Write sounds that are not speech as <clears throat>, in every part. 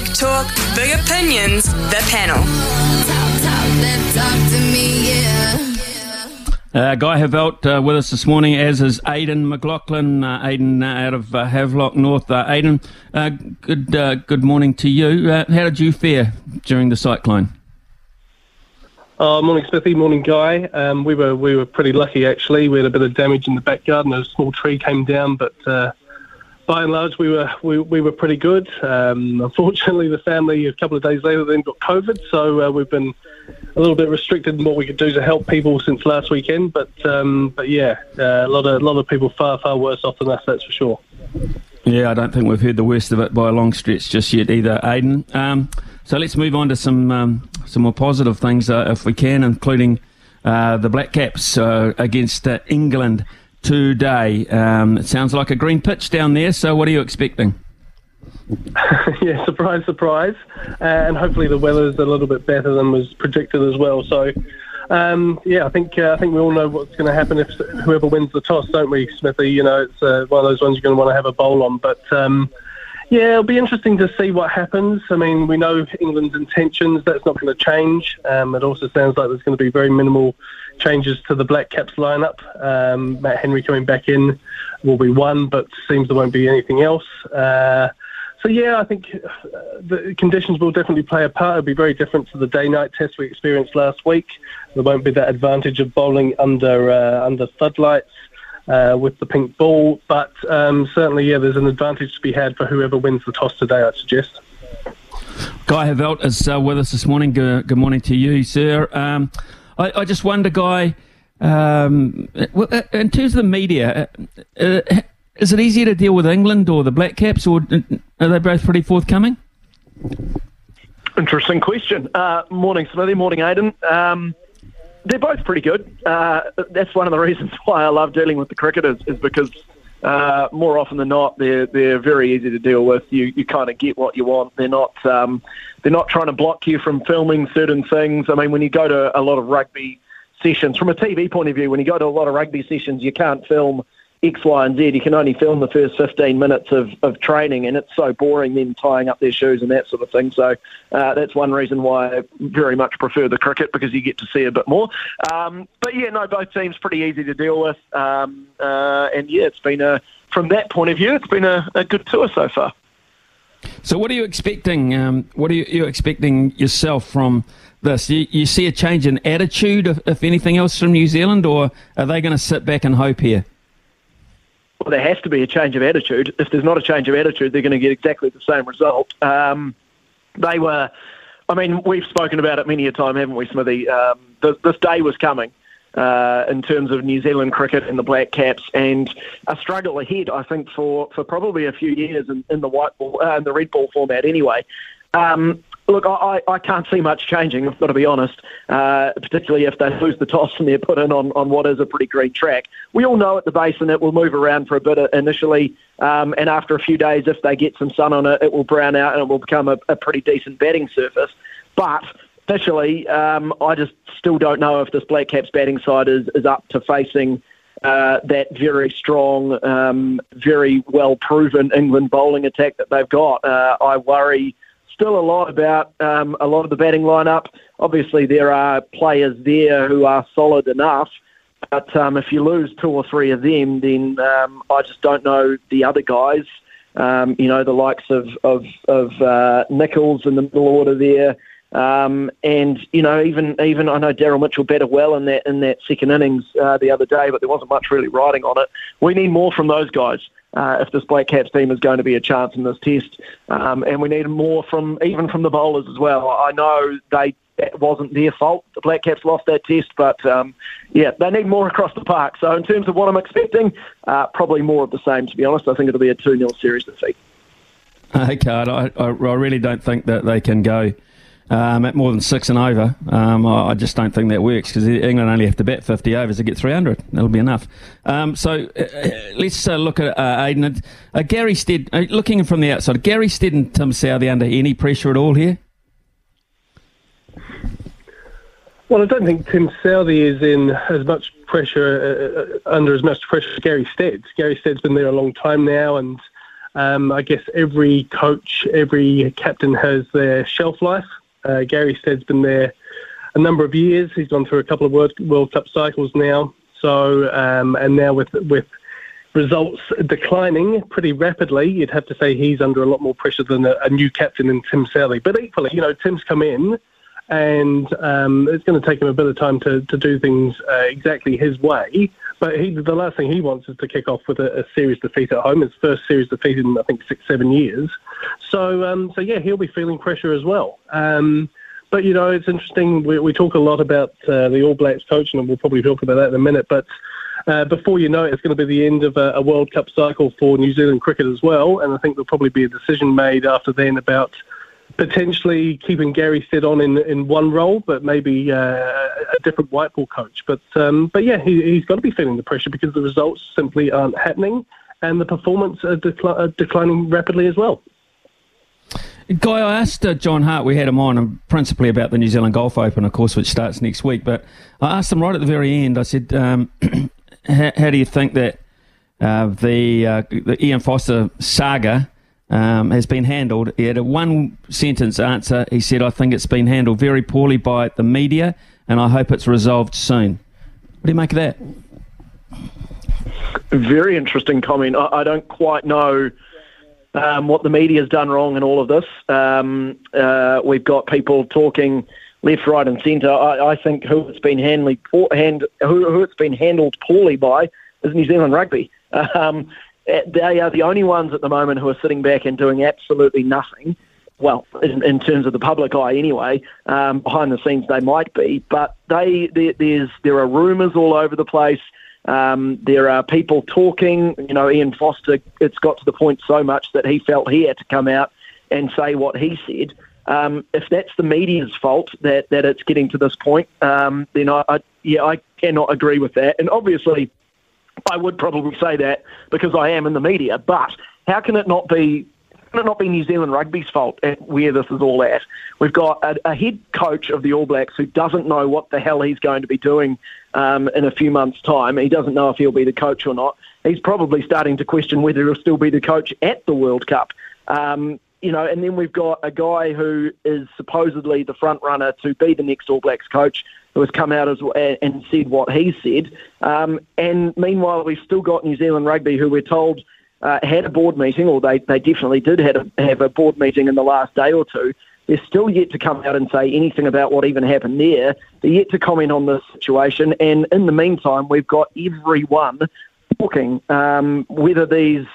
Big talk, big opinions, the panel. Talk, talk, then talk to me, yeah. Uh, Guy Heveldt uh, with us this morning, as is Aidan McLaughlin. Uh, Aidan uh, out of uh, Havelock North. Uh, Aidan, uh, good uh, good morning to you. Uh, how did you fare during the cyclone? Oh, morning, Smithy. Morning, Guy. Um, we were we were pretty lucky actually. We had a bit of damage in the back garden. A small tree came down, but uh, by and large, we were we, we were pretty good. Um, unfortunately, the family a couple of days later then got COVID, so uh, we've been a little bit restricted in what we could do to help people since last weekend. But um, but yeah, uh, a lot of a lot of people far far worse off than us. That's for sure. Yeah, I don't think we've heard the worst of it by a long stretch just yet either, Aidan. Um, so let's move on to some um, some more positive things uh, if we can, including uh, the Black Caps uh, against uh, England today. Um, it sounds like a green pitch down there. So what are you expecting? <laughs> yeah, surprise, surprise, uh, and hopefully the weather's a little bit better than was predicted as well. So. Um, yeah, I think uh, I think we all know what's going to happen if whoever wins the toss, don't we, Smithy? You know, it's uh, one of those ones you're going to want to have a bowl on. But um, yeah, it'll be interesting to see what happens. I mean, we know England's intentions. That's not going to change. Um, it also sounds like there's going to be very minimal changes to the Black Caps lineup. Um, Matt Henry coming back in will be one, but seems there won't be anything else. Uh, so yeah, I think uh, the conditions will definitely play a part. It'll be very different to the day-night test we experienced last week. There won't be that advantage of bowling under uh, under floodlights uh, with the pink ball, but um, certainly, yeah, there's an advantage to be had for whoever wins the toss today. I'd suggest. Guy Heveldt is uh, with us this morning. Good, good morning to you, sir. Um, I, I just wonder, Guy, um, uh, in terms of the media, uh, uh, is it easier to deal with England or the Black Caps, or uh, are they both pretty forthcoming? Interesting question. Uh, morning, Smithy. Morning, Aidan. Um, they're both pretty good. Uh, that's one of the <laughs> reasons why I love dealing with the cricketers is because uh, more often than not they're they're very easy to deal with. You you kind of get what you want. They're not um, they're not trying to block you from filming certain things. I mean, when you go to a lot of rugby sessions, from a TV point of view, when you go to a lot of rugby sessions, you can't film X, Y, and Z. You can only film the first 15 minutes of, of training, and it's so boring them tying up their shoes and that sort of thing. So uh, that's one reason why I very much prefer the cricket because you get to see a bit more. Um, but yeah, no, both teams pretty easy to deal with, um, uh, and yeah, it's been a from that point of view, it's been a, a good tour so far. So, what are you expecting? Um, what are you, you expecting yourself from this? You, you see a change in attitude, if, if anything else, from New Zealand, or are they going to sit back and hope here? Well, there has to be a change of attitude. If there's not a change of attitude, they're going to get exactly the same result. Um, they were, I mean, we've spoken about it many a time, haven't we, Smithy? Um, this, this day was coming uh, in terms of New Zealand cricket and the Black Caps, and a struggle ahead, I think, for, for probably a few years in, in the white ball, uh, in the red ball format anyway. Um, look, I, I can't see much changing, I've got to be honest, uh, particularly if they lose the toss and they're put in on, on what is a pretty green track. We all know at the basin it will move around for a bit initially, um, and after a few days, if they get some sun on it, it will brown out and it will become a, a pretty decent batting surface. But officially, um, I just still don't know if this Black Caps batting side is, is up to facing uh, that very strong, um, very well proven England bowling attack that they've got. Uh, I worry still a lot about um, a lot of the batting lineup. Obviously, there are players there who are solid enough, but um, if you lose two or three of them, then um, I just don't know the other guys. Um, you know, the likes of of, of uh, Nicholls in the middle order there. Um, and you know, even even I know Daryl Mitchell better well in that in that second innings uh, the other day, but there wasn't much really riding on it. We need more from those guys uh, if this Black Caps team is going to be a chance in this test, um, and we need more from even from the bowlers as well. I know they wasn't their fault. The Black Caps lost that test, but um, yeah, they need more across the park. So in terms of what I'm expecting, uh, probably more of the same. To be honest, I think it'll be a two 0 series defeat. <laughs> Okay, I, I, I really don't think that they can go um, at more than six and over. Um, I, just don't think that works because England only have to bat 50 overs to get 300. That'll be enough. Um, so uh, uh, let's uh, look at uh, Aiden. Uh, Gary Stead, uh, looking from the outside, Gary Stead and Tim Southee under any pressure at all here? Well, I don't think Tim Southee is in as much pressure, uh, under as much pressure as Gary Stead. Gary Stead's been there a long time now, and um, I guess every coach, every captain has their shelf life. Uh, Gary Stead's been there a number of years. He's gone through a couple of World, World Cup cycles now. So, um, and now with with results declining pretty rapidly, you'd have to say he's under a lot more pressure than a, a new captain in Tim Southee. But equally, you know, Tim's come in and um, it's going to take him a bit of time to, to do things uh, exactly his way. But he, the last thing he wants is to kick off with a, a series defeat at home. His first series defeat in I think six, seven years. So, um, so yeah, he'll be feeling pressure as well. Um, but you know, it's interesting. We, we talk a lot about uh, the All Blacks coach, and we'll probably talk about that in a minute. But uh, before you know it, it's going to be the end of a, a World Cup cycle for New Zealand cricket as well. And I think there'll probably be a decision made after then about potentially keeping Gary Stead on in, in one role, but maybe uh, a different white ball coach. But um, but yeah, he, he's got to be feeling the pressure because the results simply aren't happening, and the performance are, decli- are declining rapidly as well. Guy, I asked uh, John Hart, we had him on, and principally about the New Zealand Golf Open, of course, which starts next week. But I asked him right at the very end, I said, um, <clears throat> how, how, do you think that uh, the, uh, the Ian Foster saga um, has been handled? He had a one sentence answer. He said, I think it's been handled very poorly by the media, and I hope it's resolved soon. What do you make of that? Very interesting comment. I, I don't quite know um, what the media has done wrong in all of this. Um, uh, we've got people talking left, right, and centre. I, I, think who it's been handled, hand, who, who, it's been handled poorly by is New Zealand Rugby. <laughs> Um, they are the only ones at the moment who are sitting back and doing absolutely nothing. Well, in, in terms of the public eye, anyway. Um, behind the scenes, they might be, but they, they there's there are rumours all over the place. Um, there are people talking. You know, Ian Foster. It's got to the point so much that he felt he had to come out and say what he said. Um, if that's the media's fault that, that it's getting to this point, um, then I, I, yeah I cannot agree with that. And obviously, I would probably say that because I am in the media. But how can it not be can it not be New Zealand Rugby's fault at where this is all at? We've got a, a, head coach of the All Blacks who doesn't know what the hell he's going to be doing um, in a few months' time. He doesn't know if he'll be the coach or not. He's probably starting to question whether he'll still be the coach at the World Cup. Um, you know, and then we've got a guy who is supposedly the front runner to be the next All Blacks coach, who has come out as, and said what he said. Um, and meanwhile, we've still got New Zealand Rugby, who we're told uh, had a board meeting, or they, they definitely did have a, have a board meeting in the last day or two. They're still yet to come out and say anything about what even happened there. They're yet to comment on this situation. And in the meantime, we've got everyone talking, um, whether these,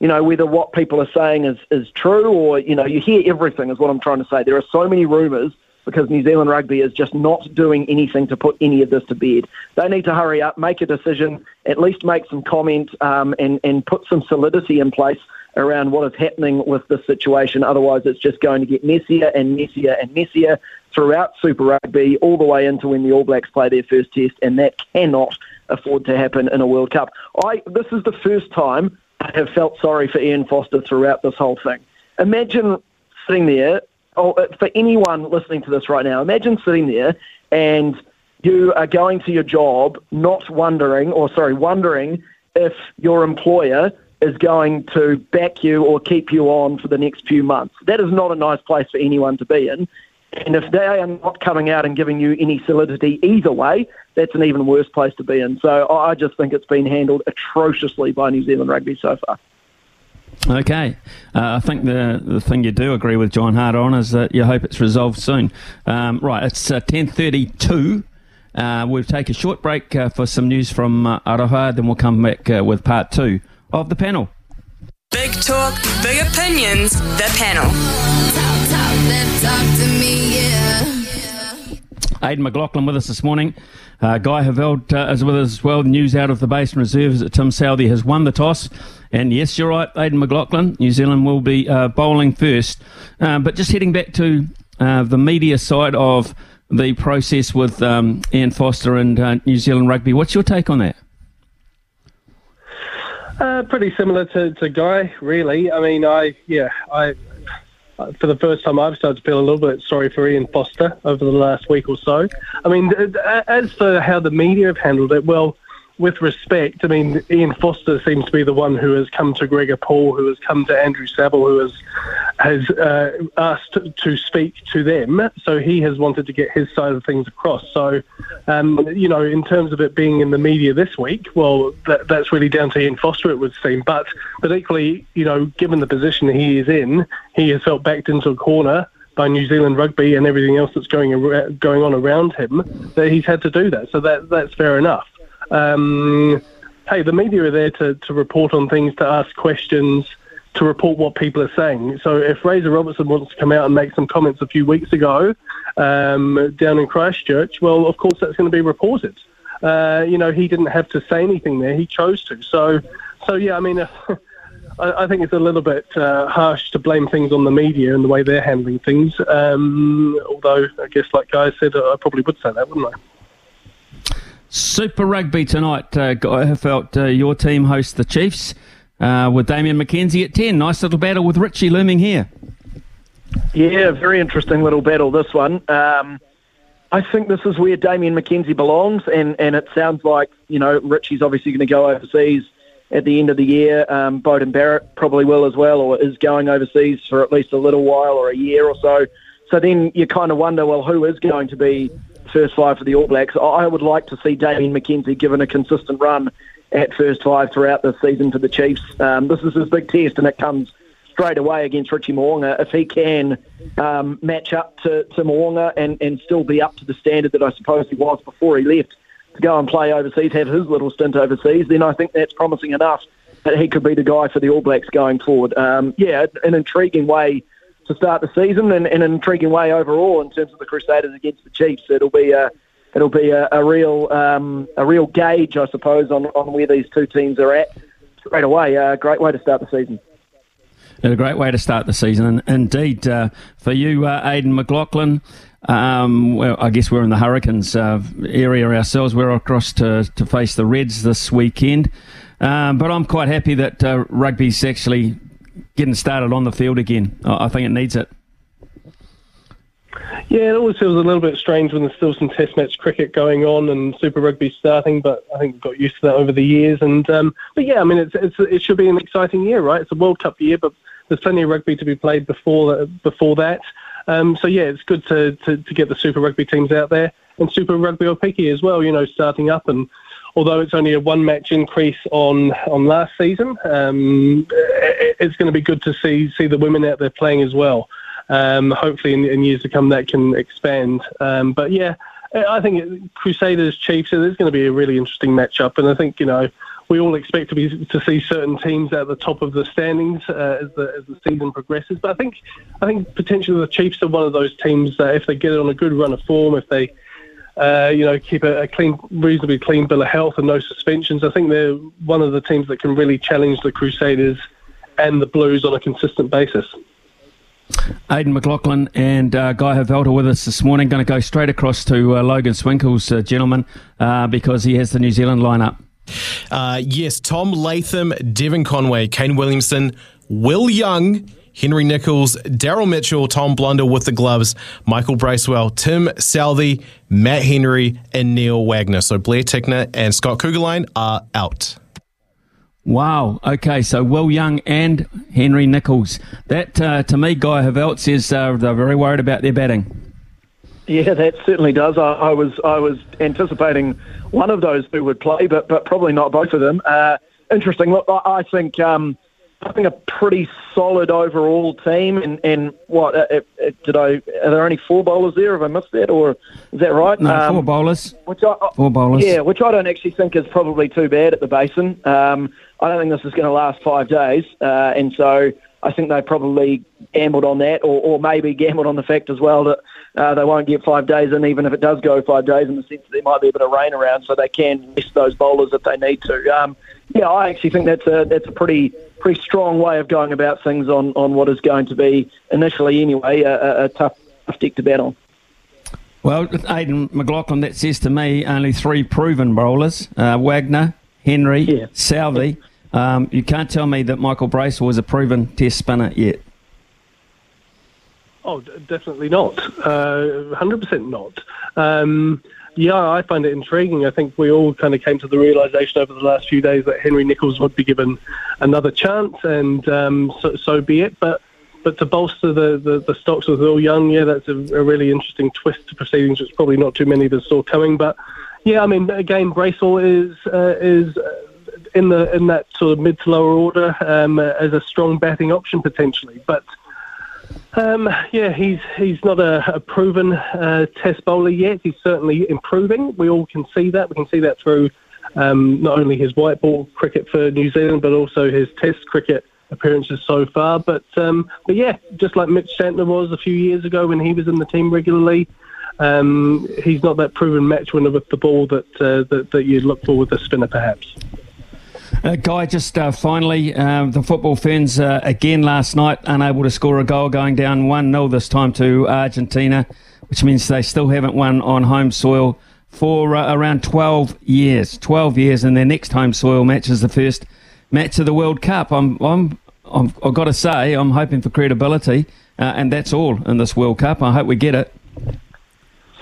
you know, whether what people are saying is, is true or, you know, you hear everything is what I'm trying to say. There are so many rumours because New Zealand Rugby is just not doing anything to put any of this to bed. They need to hurry up, make a decision, at least make some comment, um, and and put some solidity in place around what is happening with this situation. Otherwise, it's just going to get messier and messier and messier throughout Super Rugby, all the way into when the All Blacks play their first test, and that cannot afford to happen in a World Cup. I this is the first time I have felt sorry for Ian Foster throughout this whole thing. Imagine sitting there oh, uh, for anyone listening to this right now, imagine sitting there and you are going to your job not wondering, or sorry, wondering if your employer is going to back you or keep you on for the next few months. That is not a nice place for anyone to be in. And if they are not coming out and giving you any solidity either way, that's an even worse place to be in. So I just think it's been handled atrociously by New Zealand Rugby so far. Okay, uh, I think the the thing you do agree with John Hart on is that you hope it's resolved soon. Um, right, it's uh, ten thirty two. Uh, we'll take a short break uh, for some news from uh, Aroha, then we'll come back uh, with part two of the panel. Big talk, big opinions. The panel. Talk, talk, talk to me, yeah. Aidan McLaughlin with us this morning. Uh, Guy Heveldt uh, is with us as well. News out of the Basin Reserve is that Tim Southee has won the toss. And yes, you're right, Aidan McLaughlin. New Zealand will be uh, bowling first. Uh, but just heading back to uh, the media side of the process with um, Ian Foster and uh, New Zealand Rugby. What's your take on that? Pretty similar to, to Guy, really. I mean, I yeah, I Uh, for the first time I've started to feel a little bit sorry for Ian Foster over the last week or so. I mean, as for how the media have handled it, well, with respect, I mean, Ian Foster seems to be the one who has come to Gregor Paul, who has come to Andrew Saville, who has has uh, asked to speak to them. So he has wanted to get his side of things across. So, um, you know, in terms of it being in the media this week, well, that, that's really down to Ian Foster, it would seem. But, but equally, you know, given the position he is in, he has felt backed into a corner by New Zealand rugby and everything else that's going going on around him that he's had to do that. So that that's fair enough. Um, hey, the media are there to, to report on things, to ask questions, to report what people are saying. So if Razor Robertson wants to come out and make some comments a few weeks ago um, down in Christchurch, well, of course that's going to be reported. Uh, you know, he didn't have to say anything there; he chose to. So, so yeah, I mean. <laughs> Uh, I, think it's a little bit uh, harsh to blame things on the media and the way they're handling things. Um, although, I guess, like Guy said, I probably would say that, wouldn't I? Super Rugby tonight. Uh, Guy Heveldt, uh, your team hosts the Chiefs uh, with Damian McKenzie at 10. Nice little battle with Richie looming here. Yeah, very interesting little battle, this one. Um, I think this is where Damian McKenzie belongs, and, and it sounds like, you know, Richie's obviously going to go overseas at the end of the year. Um, Beauden Barrett probably will as well, or is going overseas for at least a little while or a year or so. So then you kind of wonder, well, who is going to be first five for the All Blacks. I would like to see Damian McKenzie given a consistent run at first five throughout the season for the Chiefs. Um, this is his big test, and it comes straight away against Richie Mo'unga. If he can um, match up to, to Mo'unga and, and still be up to the standard that I suppose he was before he left to go and play overseas, have his little stint overseas, then I think that's promising enough that he could be the guy for the All Blacks going forward. Um, yeah, an intriguing way to start the season and, and an intriguing way overall in terms of the Crusaders against the Chiefs. It'll be a it'll be a, a real um, a real gauge, I suppose, on, on where these two teams are at straight away. A great way to start the season. And a great way to start the season, indeed uh, for you, uh, Aiden McLaughlin. Um, well, I guess we're in the Hurricanes uh, area ourselves. We're across to, to face the Reds this weekend. Um, but I'm quite happy that uh, rugby's actually getting started on the field again. I think it needs it. Yeah, it always feels a little bit strange when there's still some Test match cricket going on and Super Rugby starting, but I think we've got used to that over the years. And um, but yeah, I mean, it's, it's it should be an exciting year, right? It's a World Cup year, but there's plenty of rugby to be played before before that. Um, so yeah, it's good to, to, to get the Super Rugby teams out there and Super Rugby Aupiki as well. You know, starting up and although it's only a one match increase on on last season, um, it's going to be good to see see the women out there playing as well. Um, hopefully, in, in, years to come, that can expand. Um, but yeah, I think Crusaders Chiefs is going to be a really interesting matchup, and I think you know we all expect to be to see certain teams at the top of the standings uh, as the as the season progresses. But I think I think potentially the Chiefs are one of those teams that if they get on a good run of form, if they uh, you know, keep a, a, clean, reasonably clean bill of health and no suspensions. I think they're one of the teams that can really challenge the Crusaders and the Blues on a consistent basis. Aiden McLaughlin and uh, Guy Heveldt with us this morning. Going to go straight across to uh, Logan Swinkles, uh, gentlemen, uh, because he has the New Zealand lineup. Uh, yes, Tom Latham, Devon Conway, Kane Williamson, Will Young, Henry Nicholls, Daryl Mitchell, Tom Blundell with the gloves, Michael Bracewell, Tim Southee, Matt Henry, and Neil Wagner. So Blair Tickner and Scott Kuggeleijn are out. Wow. Okay. So Will Young and Henry Nicholls. That uh, to me, Guy Heveldt says uh, they're very worried about their batting. Yeah, that certainly does. I, I, was I was anticipating one of those who would play, but but probably not both of them. Uh, interesting. Look, I, I think. Um, I think a pretty solid overall team. And, and what uh, uh, did I? Are there only four bowlers there? Have I missed that, or is that right? No, um, four bowlers. Which I, four bowlers. Yeah, which I don't actually think is probably too bad at the Basin. Um, I don't think this is going to last five days, uh, and so I think they probably gambled on that, or, or maybe gambled on the fact as well that uh, they won't get five days, and even if it does go five days, in the sense that there might be a bit of rain around, so they can rest those bowlers if they need to. Um, yeah, I actually think that's a that's a pretty pretty strong way of going about things on, on what is going to be initially anyway a, a tough deck to bat on. Well, Aiden McLaughlin, that says to me only three proven bowlers uh, Wagner, Henry, Yeah. Southee. Um, you can't tell me that Michael Bracewell was a proven test spinner yet. Oh, d- definitely not. Uh, 100% not. Um, yeah, I find it intriguing. I think we all kind of came to the realization over the last few days that Henry Nicholls would be given another chance, and um, so, so be it. But but to bolster the, the, the stocks with Will Young, yeah, that's a, a really interesting twist to proceedings, which probably not too many of us saw coming. But yeah, I mean, again, Bracewell is uh, is uh, in the in that sort of mid to lower order um, as a strong batting option potentially, but. Um, yeah, he's he's not a, a proven uh, Test bowler yet. He's certainly improving. We all can see that. We can see that through um, not only his white ball cricket for New Zealand, but also his Test cricket appearances so far. But um, but yeah, just like Mitch Santner was a few years ago when he was in the team regularly, um, he's not that proven match winner with the ball that uh, that, that you'd look for with a spinner, perhaps. Uh, Guy, just uh, finally, um, the football ferns uh, again last night unable to score a goal, going down 1 0 this time to Argentina, which means they still haven't won on home soil for uh, around 12 years. 12 years, and their next home soil match is the first match of the World Cup. I'm, I'm, I'm, I've got to say, I'm hoping for credibility, uh, and that's all in this World Cup. I hope we get it.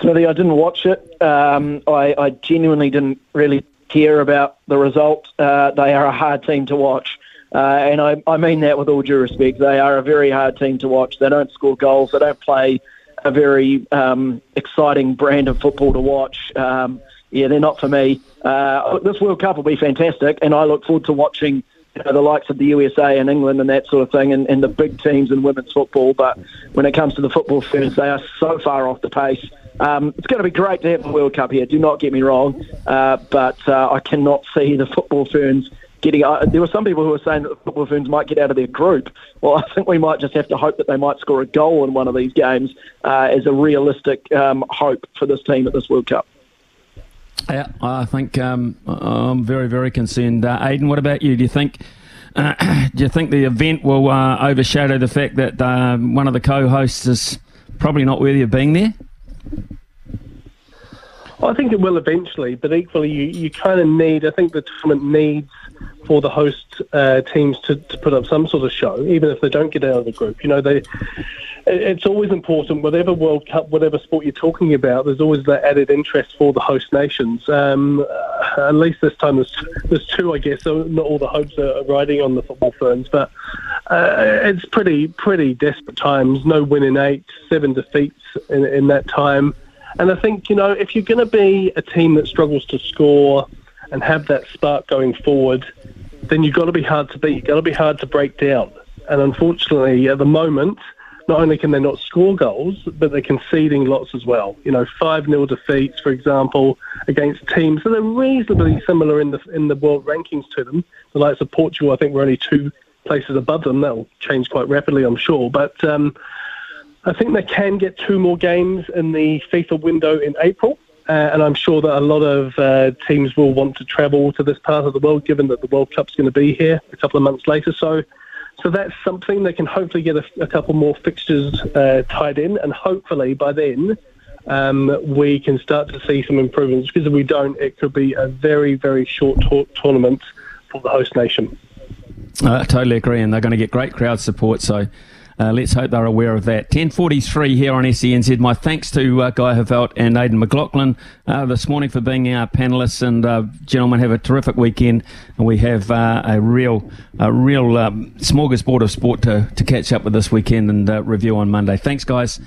Smithy, I didn't watch it. Um, I, I genuinely didn't really care about the result. Uh, they are a hard team to watch. Uh, and I, I mean that with all due respect. They are a very hard team to watch. They don't score goals. They don't play a very um, exciting brand of football to watch. Um, yeah, they're not for me. Uh, this World Cup will be fantastic, and I look forward to watching you know, the likes of the USA and England and that sort of thing, and, and the big teams in women's football. But when it comes to the football ferns, they are so far off the pace. Um, it's going to be great to have the World Cup here. Do not get me wrong, uh, but uh, I cannot see the football ferns getting. Uh, there were some people who were saying that the football ferns might get out of their group. Well, <laughs> I think we might just have to hope that they might score a goal in one of these games uh, as a realistic um, hope for this team at this World Cup. Yeah, I think um, I'm very, very concerned. Uh, Aiden, what about you? Do you think uh, <clears throat> do you think the event will uh, overshadow the fact that uh, one of the co-hosts is probably not worthy of being there? I think it will eventually, but equally, you, you kind of need. I think the tournament needs for the host uh, teams to, to put up some sort of show, even if they don't get out of the group. You know, they. It's always important, whatever World Cup, whatever sport you're talking about. There's always that added interest for the host nations. Um, uh, at least this time, there's, there's two, I guess. So not all the hopes are riding on the football ferns, but uh, it's pretty pretty desperate times. No win in eight, seven defeats in, in that time. And I think, you know, if you're going to be a team that struggles to score and have that spark going forward, then you've got to be hard to beat. You've got to be hard to break down. And unfortunately, at the moment, not only can they not score goals, but they're conceding lots as well. You know, 5 0 defeats, for example, against teams that are reasonably similar in the in the world rankings to them. The likes of Portugal, I think, we're only two places above them. That'll change quite rapidly, I'm sure. But um, I think they can get two more games in the FIFA window in April. Uh, and I'm sure that a lot of uh, teams will want to travel to this part of the world, given that the World Cup's going to be here a couple of months later. So, so that's something they can hopefully get a, a couple more fixtures uh, tied in, and hopefully by then um, we can start to see some improvements. Because if we don't, it could be a very, very short tour- tournament for the host nation. I totally agree, and they're going to get great crowd support. So uh, let's hope they're aware of that. 10.43 here on SENZ. My thanks to uh, Guy Heveldt and Aidan McLaughlin uh, this morning for being our panellists. And uh, gentlemen, have a terrific weekend. And we have uh, a real, a real um, smorgasbord of sport to, to catch up with this weekend and uh, review on Monday. Thanks, guys.